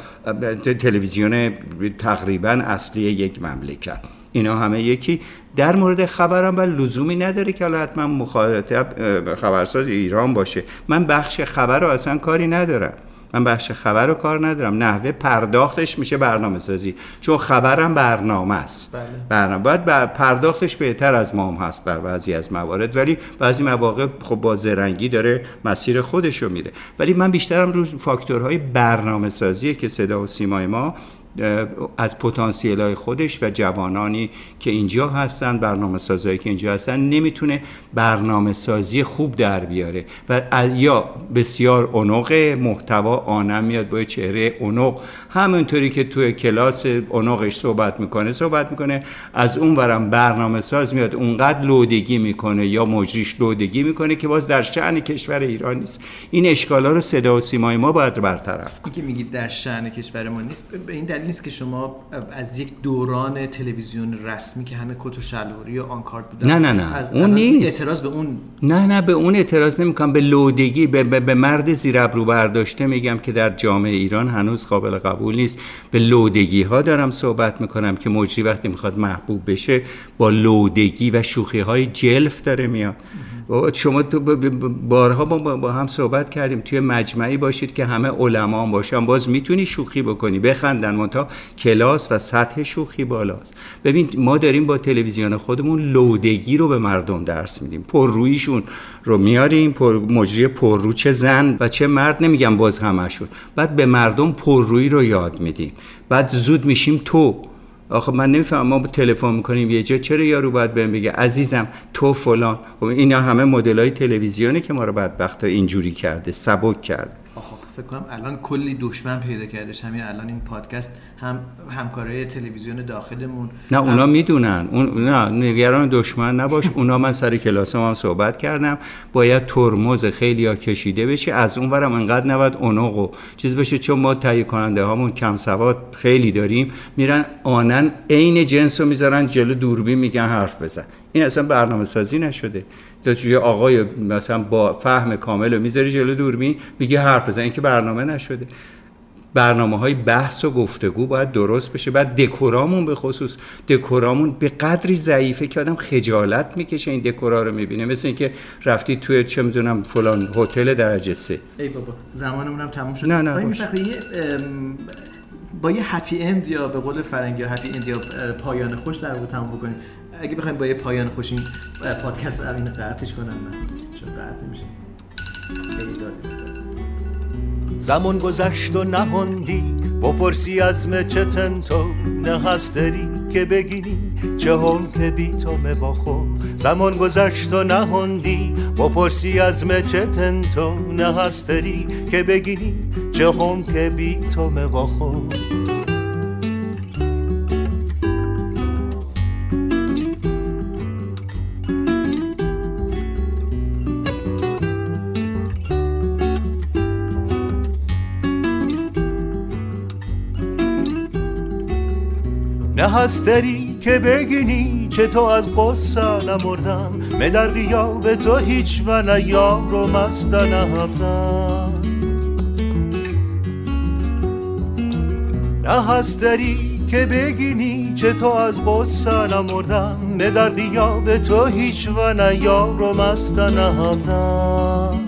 تلویزیون تقریبا اصلی یک مملکت. اینا همه یکی. در مورد خبرم ولی لزومی نداره که حالا حتما مخاطب خبرساز ایران باشه. من بخش خبر رو اصلا کاری ندارم. من بخش خبر رو کار ندارم. نحوه پرداختش میشه برنامه سازی چون خبرم برنامه است. بله. برنامه. باید بر- پرداختش بهتر از ما هم هست در بعضی از موارد. ولی بعضی مواقع خب با زرنگی داره مسیر خودش رو میره. ولی من بیشترم رو فاکتورهای برنامه سازیه که صدا و سیمای ما از پتانسیل های خودش و جوانانی که اینجا هستن برنامه سازایی که اینجا هستن نمی‌تونه برنامه سازی خوب در بیاره. و یا بسیار اونق محتوا آنم میاد با چهره اونق همونطوری که توی کلاس اونقش صحبت می‌کنه صحبت می‌کنه از اون ورم برنامه ساز میاد اونقدر لودگی می‌کنه یا مجریش لودگی می‌کنه که باز در شعن کشور ایران نیست. این اشکالا رو صدا و سیمای ما باید برطرف این که میگید در شأن کشور ما نیست به این دلیل نیست که شما از یک دوران تلویزیون رسمی که همه کت و شلواری و آنکارد بودن نه، نه، نه. از اون نیست. اعتراض به اون نه نه به اون اعتراض نمی‌کنم به لودگی به, به, به مرد زیر ابرو برداشته میگم که در جامعه ایران هنوز قابل قبول نیست به لودگی ها دارم صحبت می‌کنم که مجری وقتی می‌خواد محبوب بشه با لودگی و شوخی های جلف داره میاد و شما تو بارها با, با- با هم صحبت کردیم. توی مجمعی باشید که همه علما هم باشن. باز می‌تونی شوخی بکنی. بخندن. منتها کلاس و سطح شوخی بالاست. ببین ما داریم با تلویزیون خودمون لودگی رو به مردم درس میدیم. پررویشون رو میاریم. پر مجری پررو چه زن و چه مرد نمیگم باز همشون بعد به مردم پررویی رو یاد میدیم. بعد زود میشیم تو. آخه من نمی‌فهمم ما تلفن می‌کنیم یه جا چرا یارو باید بهم بگه؟ عزیزم تو فلان. خب اینا همه مدل های تلویزیونه که ما رو بدبخت اینجوری کرده سبک کرده. آخ آخ، فکر کنم الان کلی دشمن پیدا کردش. همین الان این پادکست هم همکارای تلویزیون داخلمون. نه هم- اونا می‌دونن. اون نه نگران دشمن نباش. اونا من سر کلاس هم صحبت کردم. باید ترمز خیلی ها کشیده بشه. از اون ورم انقدر نباید اونق و چیز بشه. چون ما تهیه کننده هامون کم سواد خیلی داریم. میرن آنن عین جنس رو می‌ذارن جلو دوربین میگن حرف بزن. این اصلا برنامه سازی نشده تو آقای مثلا با فهم کامل رو می‌ذاری جلو دوربین میگه حرف بزن. این که برنامه نشده. برنامه های بحث و گفتگو باید درست بشه. بعد دکورامون به خصوص دکورامون به قدری ضعیفه که آدم خجالت می‌کشه این دکورا رو می‌بینه. مثل اینکه رفتی توی چه می‌دونم فلان هتل درجه سه. ای بابا زمانمون هم تموم شد. نه، نه، با یه هپی اند یا به قول فرنگی ها هپی اند یا پایان خوش در واقع تموم بکنیم. اگه بخوایم با یه پایان خوش این پادکست رو قطعش کنم من چون قطع نمیشه. زمان گذشت و نهاندی بپرسی از مه چه تنتو نه هست داری که بگینی. چه هم که بی تو مباخو زمان گذشت و نهاندی بپرسی از مه چه تنتو نه هست داری که بگینی. چه هم که بی تو مباخو نه هستری که بگینی چه تو از قصه نمردم؟ به در غیاب تو هیچ و نه یار و مست نهبدم نه هستری که بگینی چه تو از قصه نمردم؟ به در غیاب تو هیچ و نه یار و مست نهبدم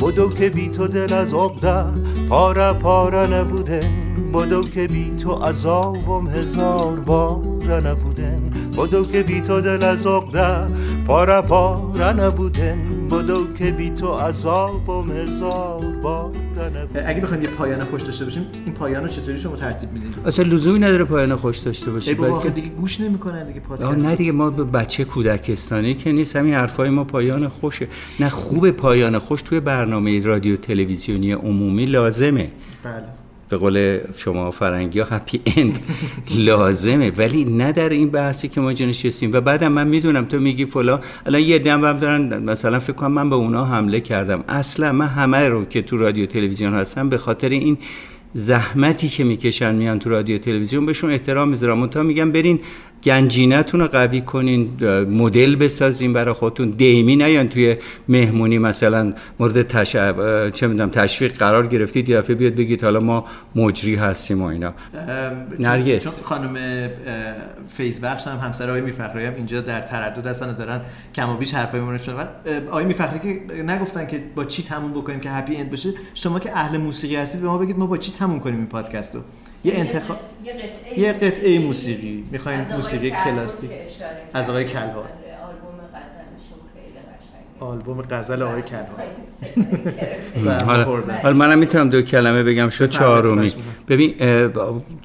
بدو که بی تو دل از عقده پاره پاره نبودن. بدو که بی تو عذابم هزار بار نبودن. بدو که بی تو دل از عقده پاره پاره نبودن. بدو که بی تو عذابم هزار بار اگه بخوایم یه پایان خوش داشته باشیم این پایان رو چطوری شما ترتیب می‌دید اصلا لزومی نداره پایان خوش داشته بابا بلکه دیگه گوش نمی‌کنن دیگه پادکست. نه دیگه ما به بچه کودکستانی که نیست همین حرفای ما پایان خوشه. نه خوب پایان خوش توی برنامه رادیو تلویزیونی عمومی لازمه. بله. به قول شما فرنگی ها هپی اند لازمه. ولی نه در این بحثی که ما نشستیم و بعدم من می‌دونم تو میگی فلان. الان یه دم هم دارن مثلا فکر کنم من به اونا حمله کردم. اصلا من همه رو که تو رادیو تلویزیون هستم به خاطر این زحمتی که می‌کشن میان تو رادیو تلویزیون بهشون احترام می‌ذارم. تا میگم برین گنجینتون رو قوی کنین مدل بسازین برای خودتون. دیمی نیان توی مهمونی مثلا مورد تش... چه می‌دونم تشویق قرار گرفتید یه دفعه بیاد بگید حالا ما مجری هستیم و اینا. نرگس. چون خانم فیض بخش هم همسر آقای میفخری هم اینجا در تردد هستن و دارن کم و بیش حرفای ما رو آقای میفخری که نگفتن که با چی تموم بکنیم که هپی اند بشه شما که اهل موسیقی هستید به ما بگید ما با چی تموم کنیم این پادکست رو یه انتخاب یه قطعه یه قطعه موسیقی می‌خوایم موسیقی کلاسیک از. آقای کلهر. آره، آلبوم غزلشون خیلی قشنگه آلبوم غزل آقای. سرما [LAUGHS] حالا, منم می‌تونم دو کلمه بگم شد چهارمی. ببین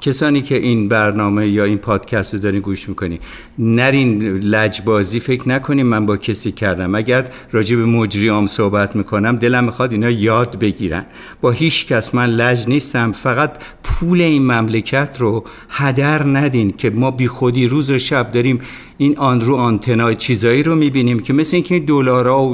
کسانی که این برنامه یا این پادکست رو دارین گوش می‌کنی نرین لجبازی فکر نکنیم من با کسی کردم. اگر راجع به مجریام صحبت می‌کنم دلم می‌خواد اینا یاد بگیرن. با هیچ کس من لج نیستم فقط پول این مملکت رو هدر ندین که ما بی خودی روز و شب داریم این آن رو آنتنا چیزایی رو می‌بینیم که مثل اینکه این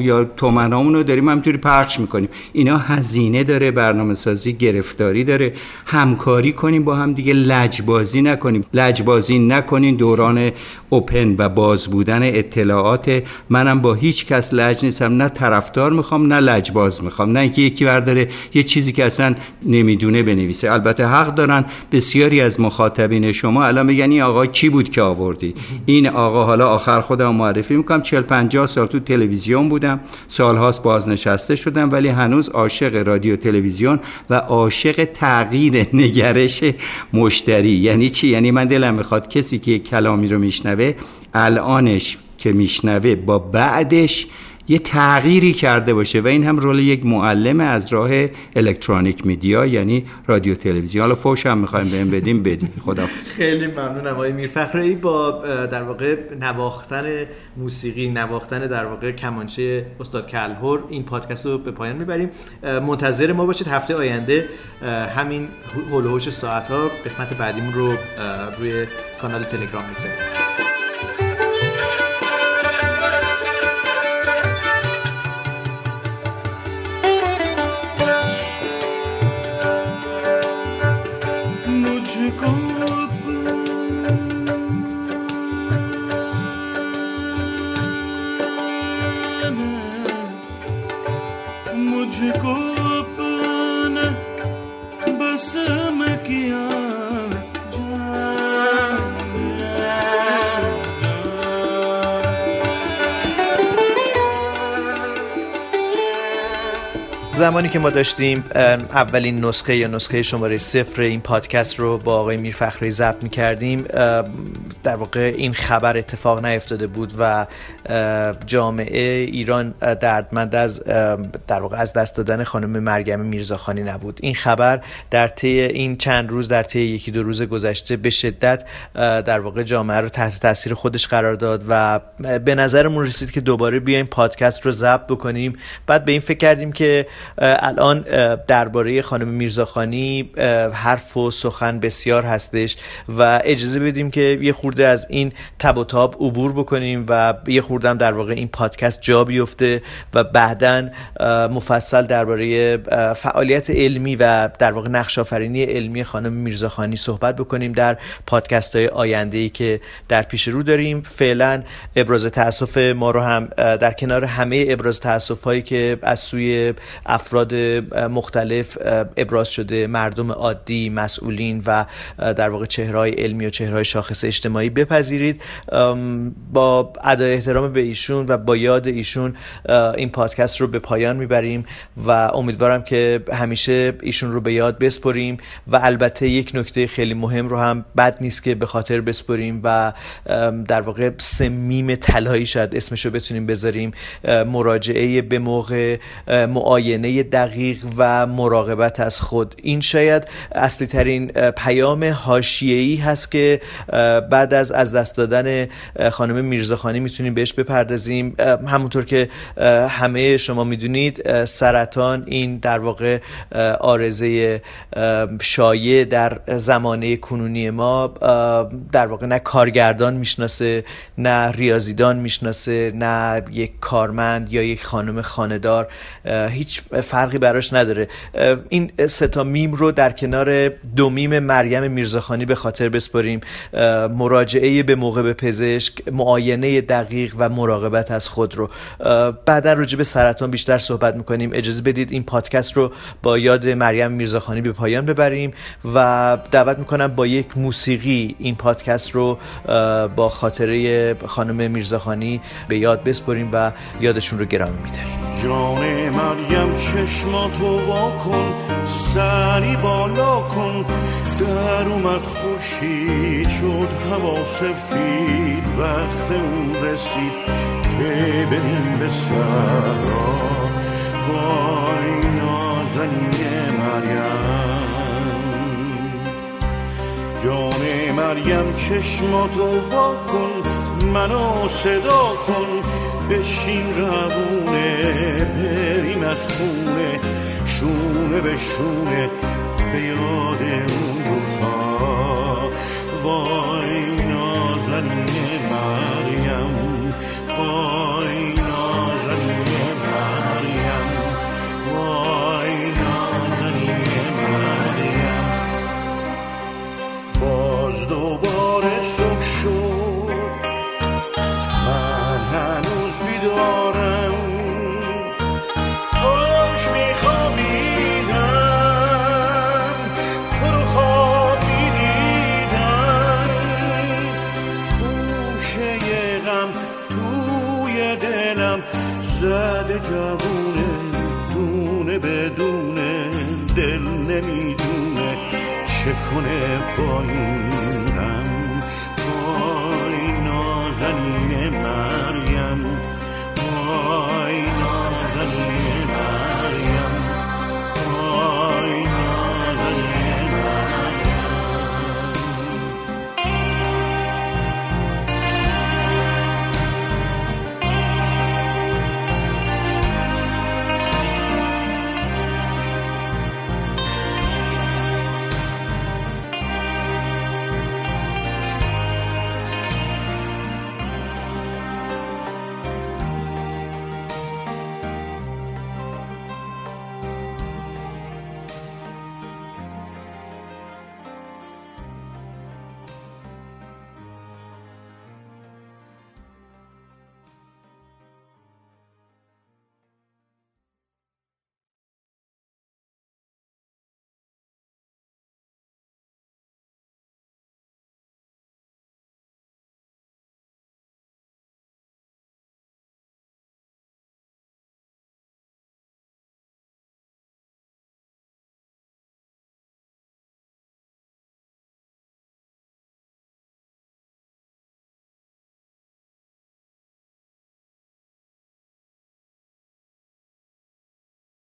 یا تومنامون رو داریم همینطوری پخش می‌کنیم. اینا هزینه داره برنامه سازی گرفتاری داره. همکاری کنیم با هم دیگه لجبازی نکنیم. لجبازی نکنین دوران اوپن و باز بودن اطلاعات. منم با هیچ کس لج نیستم. نه طرفدار می‌خوام نه لجباز می‌خوام. نه اینکه یکی برداره یه چیزی که اصلا نمی‌دونه بنویسه. البته حق دارن بسیاری از مخاطبین شما الان میگن این آقا کی بود که آوردی؟ این آقا حالا آخر خودم معرفی می‌کنم. 40 50 سال تو تلویزیون بودم. سالهاست بازنشسته شدم ولی هنوز عاشق رادیو تلویزیون و عاشق تغییر نگرش مشتری. یعنی چی؟ یعنی من دلم می‌خواد کسی که کلامی رو میشنوه الانش که میشنوه با بعدش یه تغییری کرده باشه و این هم رول یک معلم از راه الکترونیک میدیا یعنی رادیو تلویزیون. حالا فوش هم می‌خوایم بهم بدیم بدیم خداحافظ. خیلی ممنونم آقای میرفخرایی با در واقع نواختن موسیقی نواختن در واقع کمانچه استاد کلهور این پادکست رو به پایان می‌بریم. منتظر ما باشید هفته آینده همین هول و هوش ساعت ها قسمت بعدیمون رو روی کانال تلگرام می‌گذاریم. زمانی که ما داشتیم اولین نسخه یا نسخه شماره صفر این پادکست رو با آقای میرفخری ضبط می کردیم در واقع این خبر اتفاق نیفتاده بود و جامعه ایران دردمند از در واقع از دست دادن خانم مریم میرزاخانی نبود. این خبر در طی این چند روز در طی یکی دو روز گذشته به شدت در واقع جامعه رو تحت تاثیر خودش قرار داد و به نظرمون رسید که دوباره بیایم پادکست رو ضبط بکنیم. بعد به این فکر کردیم که الان درباره خانم میرزاخانی حرف و سخن بسیار هستش و اجازه بدیم که یه خورده از این تب و تاب عبور بکنیم و یه خورده هم در واقع این پادکست جا بیفته و بعدا مفصل درباره فعالیت علمی و در واقع نقش آفرینی علمی خانم میرزاخانی صحبت بکنیم در پادکست های آینده ای که در پیش رو داریم. فعلا ابراز تاسف ما رو هم در کنار همه ابراز تاسف هایی که از سوی افراد مختلف ابراز شده مردم عادی مسئولین و در واقع چهرهای علمی و چهرهای شاخص اجتماعی بپذیرید. با ادای احترام به ایشون و با یاد ایشون این پادکست رو به پایان می‌بریم و امیدوارم که همیشه ایشون رو به یاد بسپریم و البته یک نکته خیلی مهم رو هم بد نیست که به خاطر بسپریم و در واقع سمیم طلایی شاید اسمش رو بتونیم بذاریم. مراجعه به موقع معاینه دقیق و مراقبت از خود. این شاید اصلی ترین پیام حاشیه‌ای هست که بعد از از دست دادن خانم میرزاخانی می‌تونیم بهش بپردازیم. همونطور که همه شما می‌دونید سرطان این در واقع آرزه شایع در زمانه کنونی ما در واقع نه کارگردان می‌شناسه نه ریاضیدان می‌شناسه نه یک کارمند یا یک خانم خاندار هیچ فرقی براش نداره. این ستا میم رو در کنار دو میم مریم میرزاخانی به خاطر بسپاریم مراجعه به موقع به پزشک معاینه دقیق و مراقبت از خود رو. بعدا راجع به سرطان بیشتر صحبت می‌کنیم. اجازه بدید این پادکست رو با یاد مریم میرزاخانی به پایان ببریم و دعوت می‌کنم با یک موسیقی این پادکست رو با خاطره خانم میرزاخانی به یاد بسپریم و یادشون رو گرامی میداریم. جان مریم چشماتو وا کن سری بالا کن. در اومد خورشید شد هوا سفید وقت اون رسید که بریم به سرا. وای نازنین مریم. جان مریم چشماتو وا کن منو صدا کن. بشین روونه بریم از خونه شونه به شونه به یاد اون روزها. وای نازنین مریم وای نازنین مریم وای نازنین مریم. باز دوباره صبح شد. زده جوونه دونه بدونه دل نمی‌دونه چه کنه با این